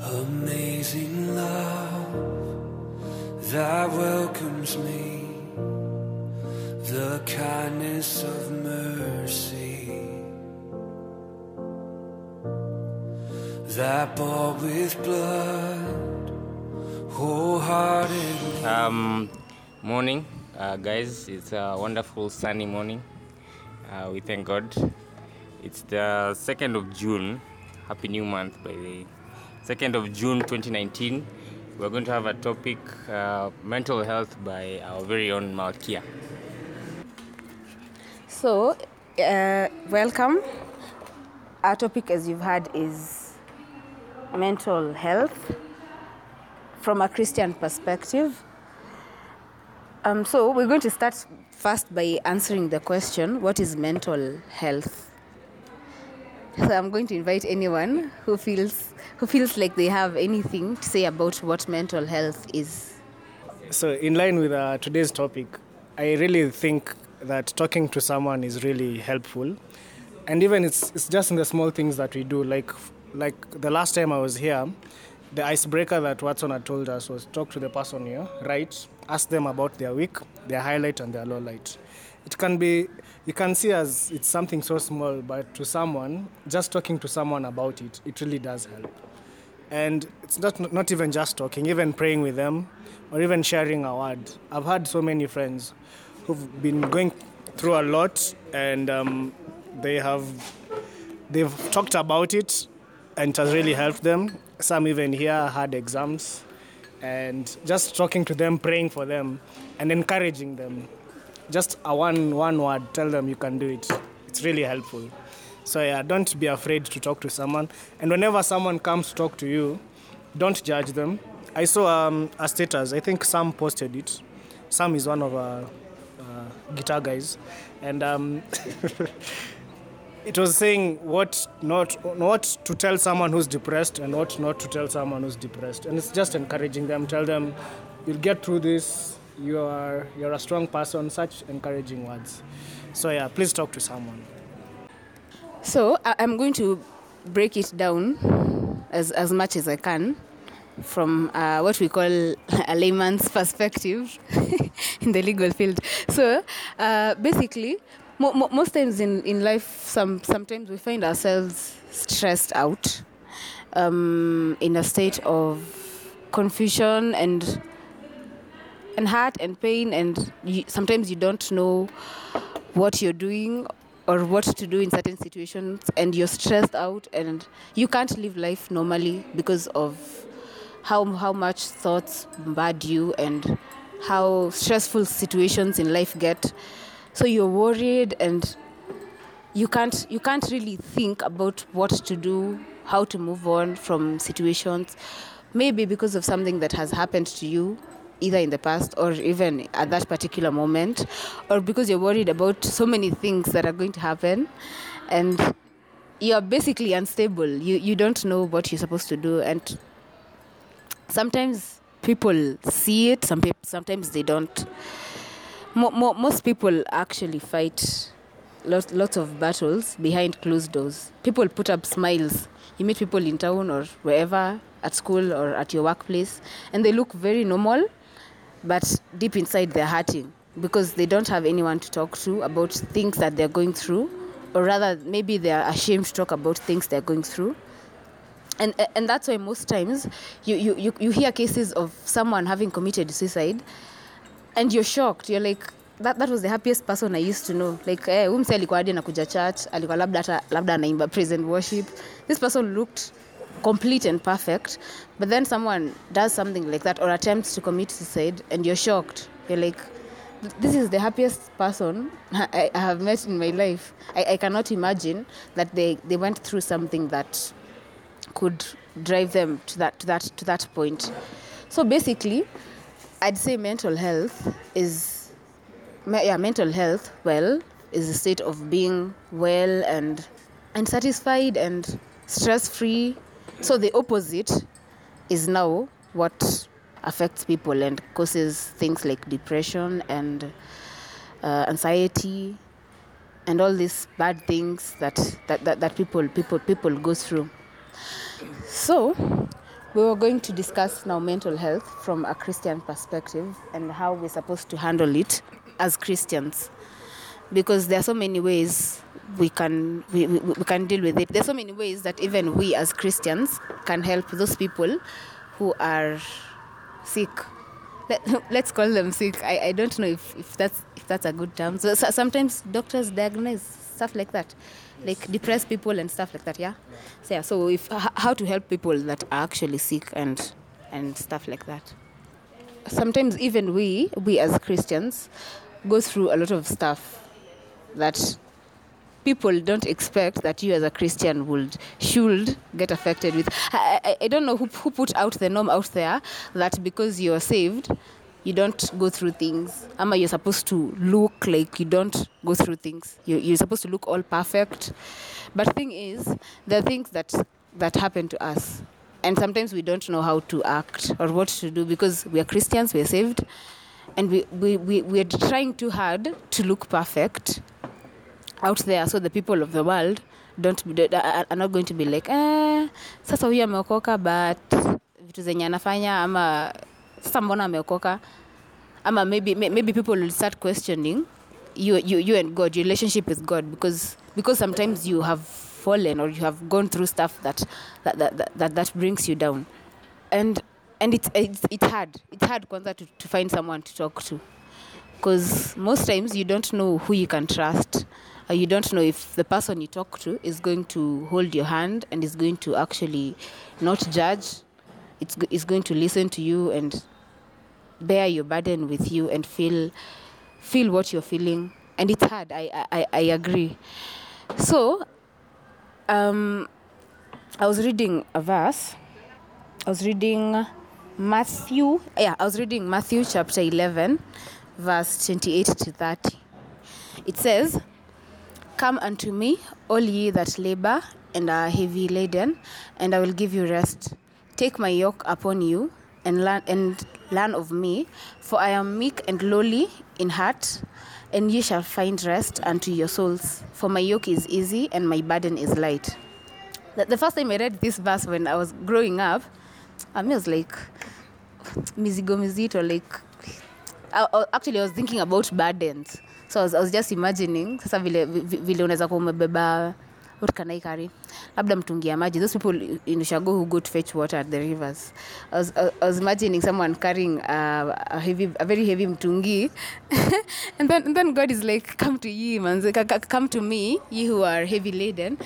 Amazing love that welcomes me, the kindness of mercy that bought with blood, wholehearted. Um, morning, uh, guys. It's a wonderful sunny morning. Uh, we thank God. It's the 2nd of June. Happy new month, by the way. 2nd of June 2019. We're going to have a topic uh, mental health by our very own Malkia. So, uh, welcome. Our topic, as you've heard, is mental health from a Christian perspective. Um, so, we're going to start first by answering the question what is mental health? So, I'm going to invite anyone who feels, who feels like they have anything to say about what mental health is. So, in line with uh, today's topic, I really think that talking to someone is really helpful, and even it's it's just in the small things that we do. Like like the last time I was here, the icebreaker that Watson had told us was talk to the person here, right? Ask them about their week, their highlight, and their low light. It can be you can see as it's something so small, but to someone, just talking to someone about it, it really does help. And it's not not even just talking even praying with them or even sharing a word. I've had so many friends who've been going through a lot and um, they have they've talked about it and it has really helped them. Some even here had exams and just talking to them praying for them and encouraging them just a one one word tell them you can do it it's really helpful so yeah, don't be afraid to talk to someone. And whenever someone comes to talk to you, don't judge them. I saw um, a status. I think Sam posted it. Sam is one of our uh, guitar guys, and um, it was saying what not what to tell someone who's depressed and what not to tell someone who's depressed. And it's just encouraging them. Tell them you'll get through this. You are you're a strong person. Such encouraging words. So yeah, please talk to someone. So I'm going to break it down as, as much as I can from uh, what we call a layman's perspective in the legal field. So uh, basically, mo- mo- most times in, in life, some, sometimes we find ourselves stressed out, um, in a state of confusion and and hurt and pain, and you, sometimes you don't know what you're doing or what to do in certain situations and you're stressed out and you can't live life normally because of how how much thoughts bombard you and how stressful situations in life get. So you're worried and you can't you can't really think about what to do how to move on from situations. Maybe because of something that has happened to you either in the past or even at that particular moment or because you're worried about so many things that are going to happen and you're basically unstable you you don't know what you're supposed to do and sometimes people see it some sometimes they don't mo- mo- most people actually fight lots, lots of battles behind closed doors. People put up smiles. You meet people in town or wherever, at school or at your workplace, and they look very normal, but deep inside they're hurting because they don't have anyone to talk to about things that they're going through, or rather, maybe they're ashamed to talk about things they're going through. And and that's why most times you, you, you, you hear cases of someone having committed suicide and you're shocked. You're like that, that was the happiest person i used to know. Like eh, huyu mse alikuwa hadi anakuja church alikuwa labda labda anaimba praise worship. This person looked complete and perfect but then someone does something like that or attempts to commit suicide and you're shocked. You're like this is the happiest person I, I have met in my life. I, I cannot imagine that they, they went through something that could drive them to that to that to that point. So basically i'd say mental health is yeah mental health well is a state of being well and and satisfied and stress free so the opposite is now what affects people and causes things like depression and uh, anxiety and all these bad things that, that, that, that people people people go through so we were going to discuss now mental health from a Christian perspective and how we're supposed to handle it as Christians. Because there are so many ways we can we, we, we can deal with it. There's so many ways that even we as Christians can help those people who are sick. Let, let's call them sick. I, I don't know if, if that's if that's a good term. So, so sometimes doctors diagnose stuff like that, like depressed people and stuff like that. Yeah. So yeah. So if how to help people that are actually sick and and stuff like that. Sometimes even we we as Christians go through a lot of stuff that people don't expect that you as a Christian would should get affected with. I, I, I don't know who, who put out the norm out there that because you're saved, you don't go through things. Ama you're supposed to look like you don't go through things. You, you're supposed to look all perfect. But thing is, there are things that that happen to us. And sometimes we don't know how to act or what to do because we are Christians, we're saved, and we, we, we, we're trying too hard to look perfect out there so the people of the world don't are not going to be like eh, sasa huyu ameokoka but vitu zenye anafanya ama sasa mbona ameokoka? Ama maybe maybe people will start questioning you, you, you and god your relationship with god because because sometimes you have fallen or you have gone through stuff that that that, that, that, that brings you down. And and it's it's, it's hard. It's hard kwanza to, to find someone to talk to because most times you don't know who you can trust or you don't know if the person you talk to is going to hold your hand and is going to actually not judge. It's, is going to listen to you and bear your burden with you and feel feel what you're feeling. And it's hard. I i, I agree. So um i was reading a verse. I was reading matthew yeah i was reading matthew chapter 11 verse 28 to 30 it says Come unto me, all ye that labor and are heavy laden, and I will give you rest. Take my yoke upon you and learn and learn of me, for I am meek and lowly in heart, and ye shall find rest unto your souls. For my yoke is easy and my burden is light. The, the first time I read this verse when I was growing up, I was like, mizigo mizito, like I, actually I was thinking about burdens. So I was, I was just imagining sasa vile vi- vile unaweza kuwa umebeba what can I carry? Labda mtungi ya maji. Those people in Ushago who go to fetch water at the rivers. I was, I, I was imagining someone carrying a, a heavy, a very heavy mtungi, and then and then God is like, come to ye, man, come to me, ye who are heavy laden.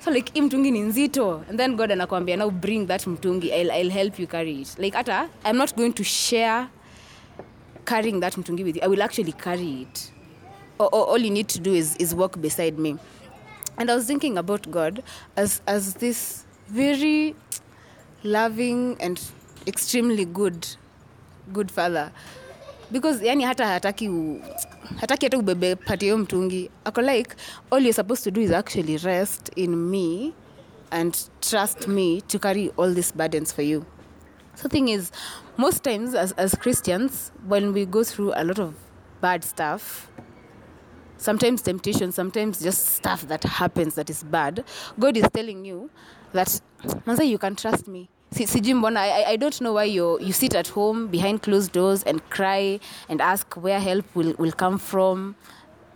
So like hii mtungi ni nzito and then God anakwambia now bring that mtungi I'll, I'll help you carry it like hata I'm not going to share carrying that mtungi with you. I will actually carry it. All, all, you need to do is, is walk beside me. And I was thinking about God as, as this very loving and extremely good good father. Because yani hata hataki u, hataki hata ubebe pati hiyo mtungi. Ako like all you're supposed to do is actually rest in me and trust me to carry all these burdens for you. So thing is most times as, as christians when we go through a lot of bad stuff sometimes temptation sometimes just stuff that happens that is bad. God is telling you that manza you can trust me. Sijui mbona I, I- don't know why you you sit at home behind closed doors and cry and ask where help will, will come from.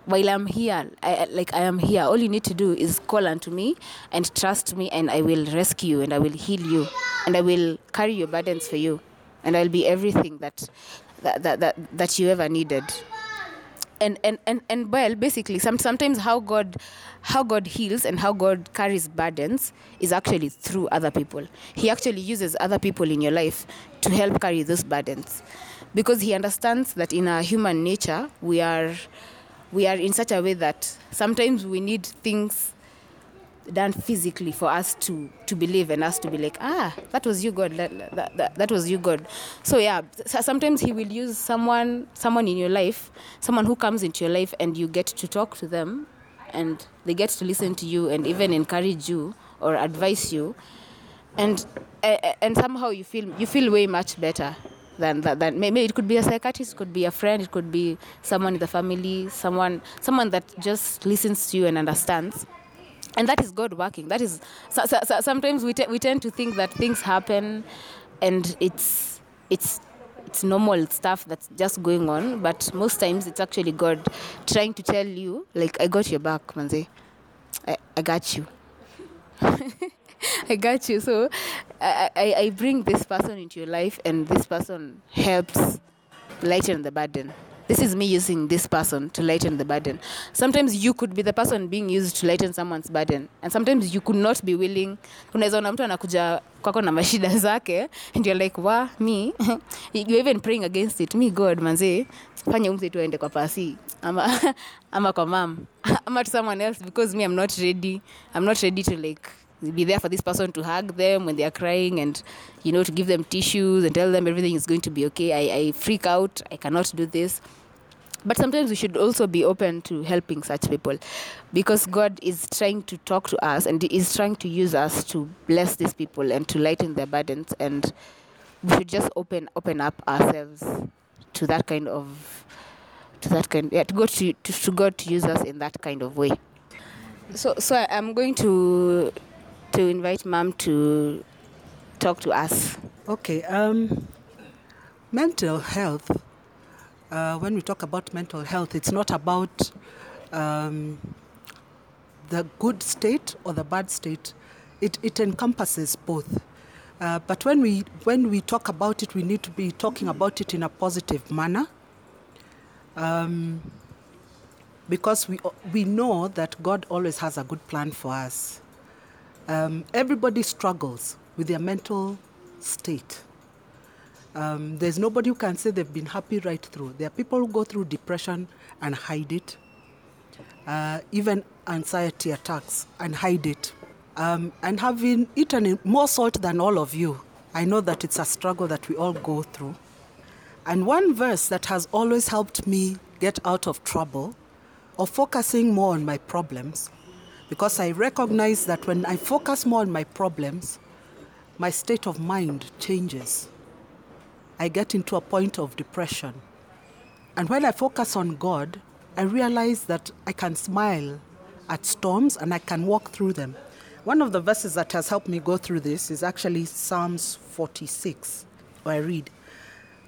While I'm here, I- like I am here, all you need to do is call unto me and trust me, and I will rescue you and I will heal you and I will carry your burdens for you, and I'll be everything that that that, that, that you ever needed and and and, and well basically some, sometimes how god how god heals and how god carries burdens is actually through other people. He actually uses other people in your life to help carry those burdens. Because he understands that in our human nature we are we are in such a way that sometimes we need things done physically for us to to believe and us to be like ah that was you god. That, that, that, was you god. So yeah sometimes he will use someone someone in your life someone who comes into your life and you get to talk to them and they get to listen to you and even encourage you or advise you. And and somehow you feel you feel way much better than that than maybe it could be a psychiatrist it could be a friend it could be someone in the family someone someone that just listens to you and understands and that is god working that is so, so, so sometimes we, te- we tend to think that things happen and it's it's it's normal stuff that's just going on but most times it's actually god trying to tell you like i got your back manze i, I got you I got you. So I, I, I bring this person into your life, and this person helps lighten the burden. This is me using this person to lighten the burden. Sometimes you could be the person being used to lighten someone's burden, and sometimes you could not be willing. Zake, and you're like, wa me, you're even praying against it. Me God, manze, fanya umse tu aende kwa pasi ama ama kwa mam ama to someone else because me I'm not ready. I'm not ready to like be there for this person to hug them when they are crying and you know to give them tissues and tell them everything is going to be okay i, I freak out i cannot do this but sometimes we should also be open to helping such people because god is trying to talk to us and is trying to use us to bless these people and to lighten their burdens and we should just open open up ourselves to that kind of to that kind yeah to god to, to, to god to use us in that kind of way so so i'm going to to invite mom to talk to us Okay. Um, mental health. Uh, when we talk about mental health, it's not about um, the good state or the bad state. It, it encompasses both. Uh, but when we when we talk about it, we need to be talking about it in a positive manner. Um, because we we know that God always has a good plan for us. Um, everybody struggles with their mental state. Um, there's nobody who can say they've been happy right through. There are people who go through depression and hide it, uh, even anxiety attacks and hide it. Um, and having eaten more salt than all of you, I know that it's a struggle that we all go through. And one verse that has always helped me get out of trouble or focusing more on my problems, because I recognize that when I focus more on my problems, my state of mind changes. I get into a point of depression. And when I focus on God, I realize that I can smile at storms and I can walk through them. One of the verses that has helped me go through this is actually Psalms 46, where I read,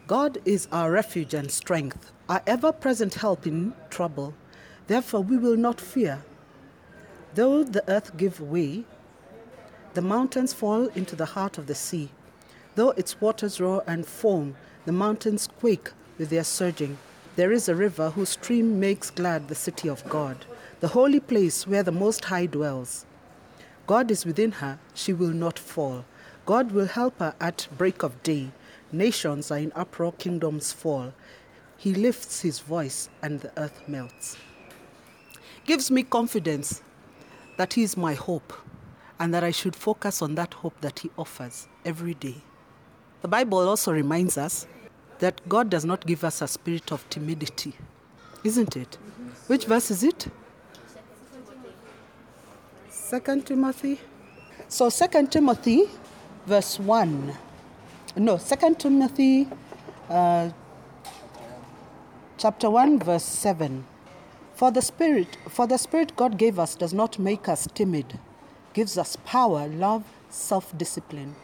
God is our refuge and strength, our ever present help in trouble. Therefore, we will not fear. Though the earth give way, the mountains fall into the heart of the sea. Though its waters roar and foam, the mountains quake with their surging. There is a river whose stream makes glad the city of God, the holy place where the Most High dwells. God is within her, she will not fall. God will help her at break of day. Nations are in uproar, kingdoms fall. He lifts his voice, and the earth melts. Gives me confidence that he is my hope and that I should focus on that hope that he offers every day. The Bible also reminds us that God does not give us a spirit of timidity, isn't it? Which verse is it? Second Timothy. So Second Timothy, verse one. No, Second Timothy, uh, chapter one, verse seven. For the spirit, for the spirit God gave us does not make us timid, gives us power, love, self-discipline.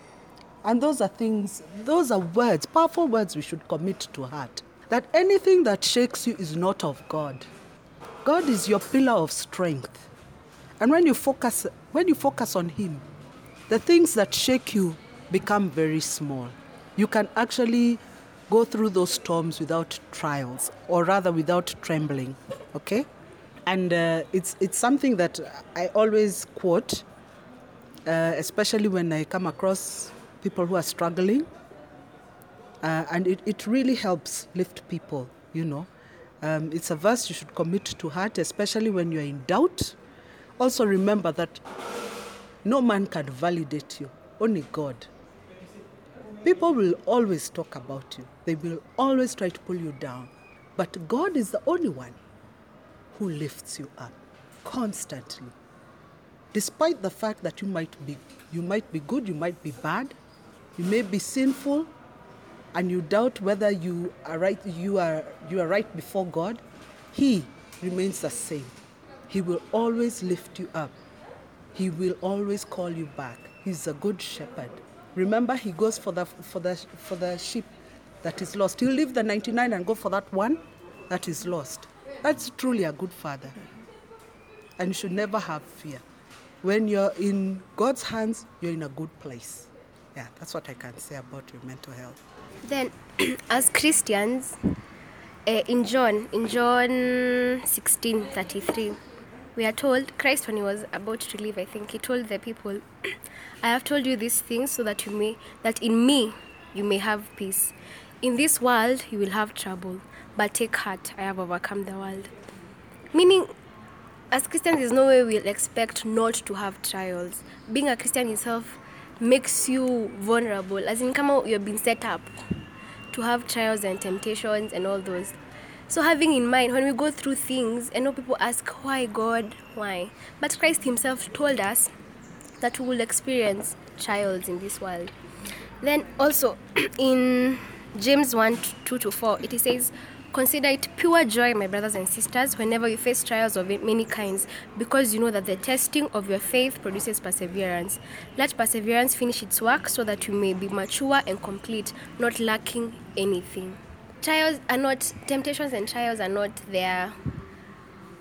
And those are things, those are words, powerful words we should commit to heart. That anything that shakes you is not of God. God is your pillar of strength. And when you focus when you focus on him, the things that shake you become very small. You can actually go through those storms without trials, or rather without trembling. Okay? And uh, it's, it's something that I always quote, uh, especially when I come across people who are struggling. Uh, and it, it really helps lift people, you know. Um, it's a verse you should commit to heart, especially when you're in doubt. Also, remember that no man can validate you, only God. People will always talk about you, they will always try to pull you down. But God is the only one who lifts you up constantly. Despite the fact that you might be you might be good, you might be bad, you may be sinful, and you doubt whether you are right you are you are right before God, He remains the same. He will always lift you up He will always call you back. He's a good shepherd. Remember, he goes for the for the for the sheep that is lost. He'll leave the 99 and go for that one that is lost. That's truly a good father. And you should never have fear. When you're in God's hands, you're in a good place. Yeah, that's what I can say about your mental health. Then, as Christians, uh, in John, in John 16 33, we are told, Christ, when he was about to leave, I think, he told the people, I have told you these things so that you may, that in me you may have peace. In this world you will have trouble, but take heart, I have overcome the world. Meaning, as Christians, there's no way we'll expect not to have trials. Being a Christian itself makes you vulnerable, as in, out, you've been set up to have trials and temptations and all those. So, having in mind, when we go through things, I know people ask, why God? Why? But Christ Himself told us that we will experience trials in this world. Then, also, in James 1 2 to 4, it says, Consider it pure joy, my brothers and sisters, whenever you face trials of many kinds, because you know that the testing of your faith produces perseverance. Let perseverance finish its work so that you may be mature and complete, not lacking anything. Trials are not, temptations and trials are not there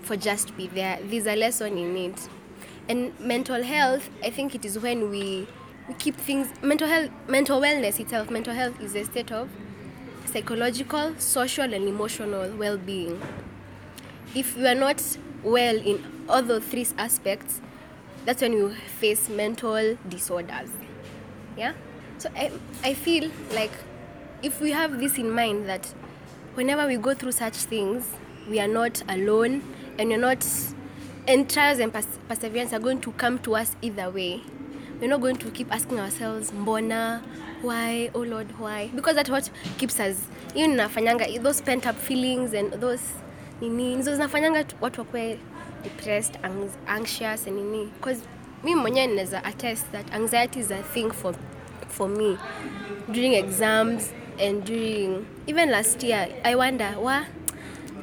for just be there. There's a lesson in it. And mental health, I think it is when we, we keep things, mental health, mental wellness itself, mental health is a state of psychological, social, and emotional well being. If you are not well in all those three aspects, that's when you face mental disorders. Yeah? So I, I feel like if we have this in mind that whenever we go through such things, we are not alone and we're not, and trials and pers- perseverance are going to come to us either way. We're not going to keep asking ourselves, Mbona, why, oh Lord, why? Because that what keeps us, even nafanyanga, those pent up feelings and those nini, nizo zinafanyanga watu wakwe depressed, anxious and nini. Because mi mwenyewe ninaweza attest that anxiety is a thing for, for me during exams and during, even last year, I wonder, why?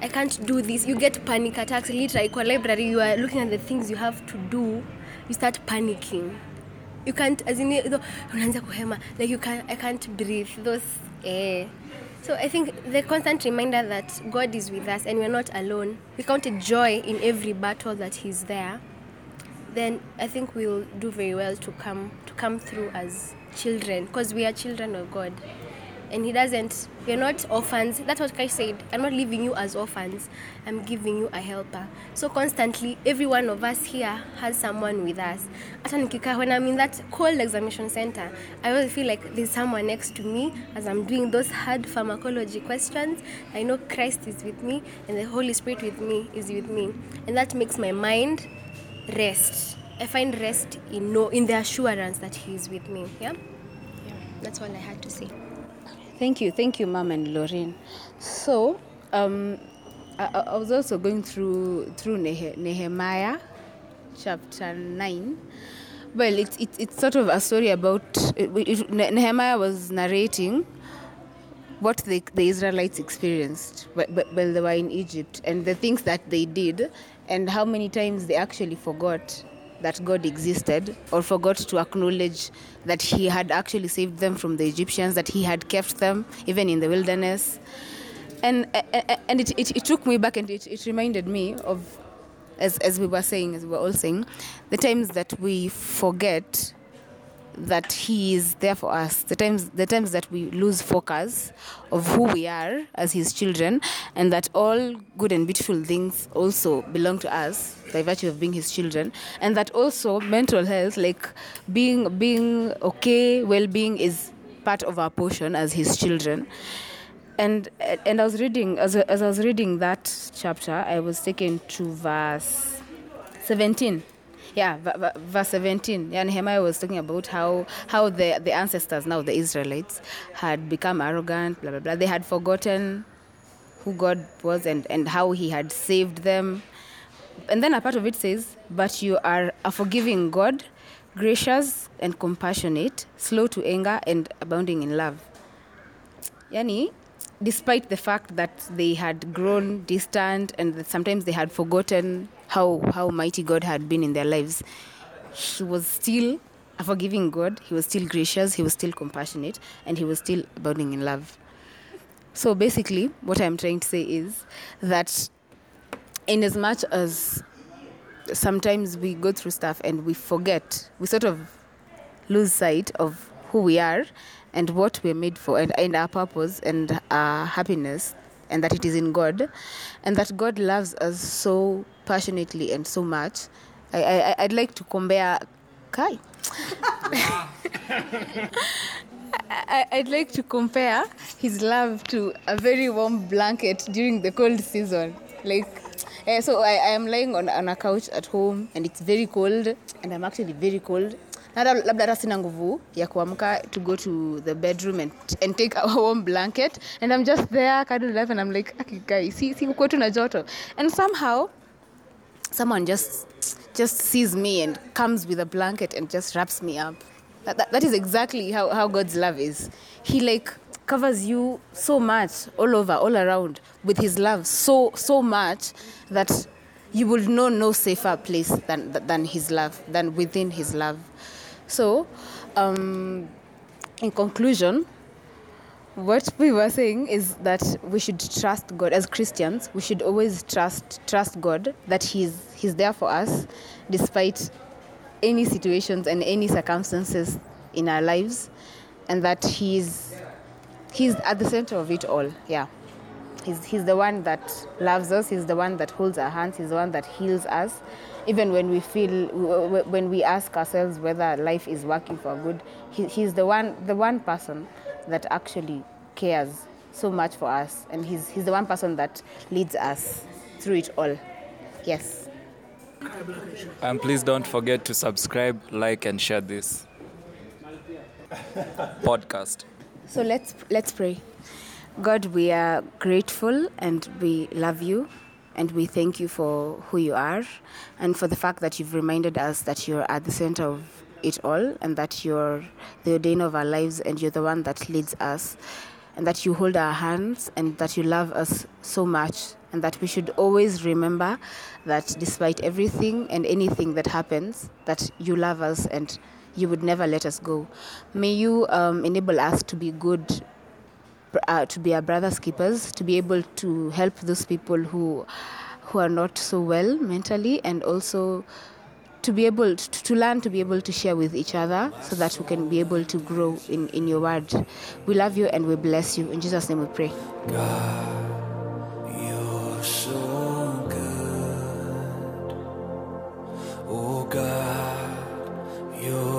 I can't do this. You get panic attacks. Literally, kwa library, you are looking at the things you have to do. You start panicking. You can't, as in, unaanza kuhema. Like you can't, I can't breathe. Those, eh. So I think the constant reminder that God is with us and we're not alone. We count it joy in every battle that He's there. Then I think we'll do very well to come to come through as children, because we are children of God and he doesn't. We're not orphans. That's what christ said. I'm not leaving you as orphans. I'm giving you a helper. So constantly every one of us here has someone with us. Hata nikikaa when i'm in that cold examination center i always feel like there's someone next to me as i'm doing those hard pharmacology questions. I know christ is with me and the holy spirit with me is with me. And that makes my mind rest. I find rest in no in the assurance that he is with me. Yeah? Yeah. That's all i had to say Thank you, thank you, Mom and Laureen. So, um, I, I was also going through through Nehe, Nehemiah, chapter nine. Well, it's it's it's sort of a story about it, it, Nehemiah was narrating what the, the Israelites experienced wh- wh- while they were in Egypt and the things that they did and how many times they actually forgot that God existed or forgot to acknowledge that He had actually saved them from the Egyptians, that He had kept them even in the wilderness. And, and it, it, it took me back and it, it reminded me of, as, as we were saying, as we were all saying, the times that we forget that he is there for us. The times the times that we lose focus of who we are as his children and that all good and beautiful things also belong to us by virtue of being his children. And that also mental health like being being okay well-being is part of our portion as his children. And and I was reading as, as I was reading that chapter I was taken to verse 17 yeah verse 17 yeah nehemiah was talking about how how the the ancestors now the israelites had become arrogant blah blah blah. They had forgotten who god was and and how he had saved them. And then a part of it says but you are a forgiving god gracious and compassionate slow to anger and abounding in love. Yani despite the fact that they had grown distant and sometimes they had forgotten how how mighty god had been in their lives. He was still a forgiving God, he was still gracious, he was still compassionate, and he was still abounding in love. So basically, what I'm trying to say is that in as much as sometimes we go through stuff and we forget, we sort of lose sight of who we are and what we're made for and, and our purpose and our happiness and that it is in God and that God loves us so passionately and so much. I, I, I'd like to compare Kai. I, I'd like to compare his love to a very warm blanket during the cold season. Like, eh, so I, I am lying on, on a couch at home and it's very cold and I'm actually very cold. Hata labda hata sina nguvu ya kuamka to go to the bedroom and, and take a warm blanket. And I'm just there cuddled up and I'm like "Aki, guy si si kuko tu na joto. And somehow someone just just sees me and comes with a blanket and just wraps me up. That, that, that is exactly how, how god's love is. He like covers you so much all over all around with his love so so much that you will know no safer place than than his love than within his love so um, in conclusion what we were saying is that we should trust God as Christians. We should always trust trust God that He's He's there for us, despite any situations and any circumstances in our lives, and that He's He's at the center of it all. Yeah, He's He's the one that loves us. He's the one that holds our hands. He's the one that heals us, even when we feel when we ask ourselves whether life is working for good. He, he's the one the one person that actually cares so much for us and he's, he's the one person that leads us through it all yes And please don't forget to subscribe, like, and share this podcast. so let's let's pray god we are grateful and we love you and we thank you for who you are and for the fact that you've reminded us that you're at the center of it all and that you're the ordainer of our lives and you're the one that leads us and that you hold our hands and that you love us so much and that we should always remember that despite everything and anything that happens that you love us and you would never let us go. May you um, enable us to be good uh, to be our brothers keepers, to be able to help those people who who are not so well mentally, and also to be able to, to, learn to be able to share with each other so that we can be able to grow in, in your word. We love you and we bless you. In Jesus' name we pray. God, you're so good. Oh God, you're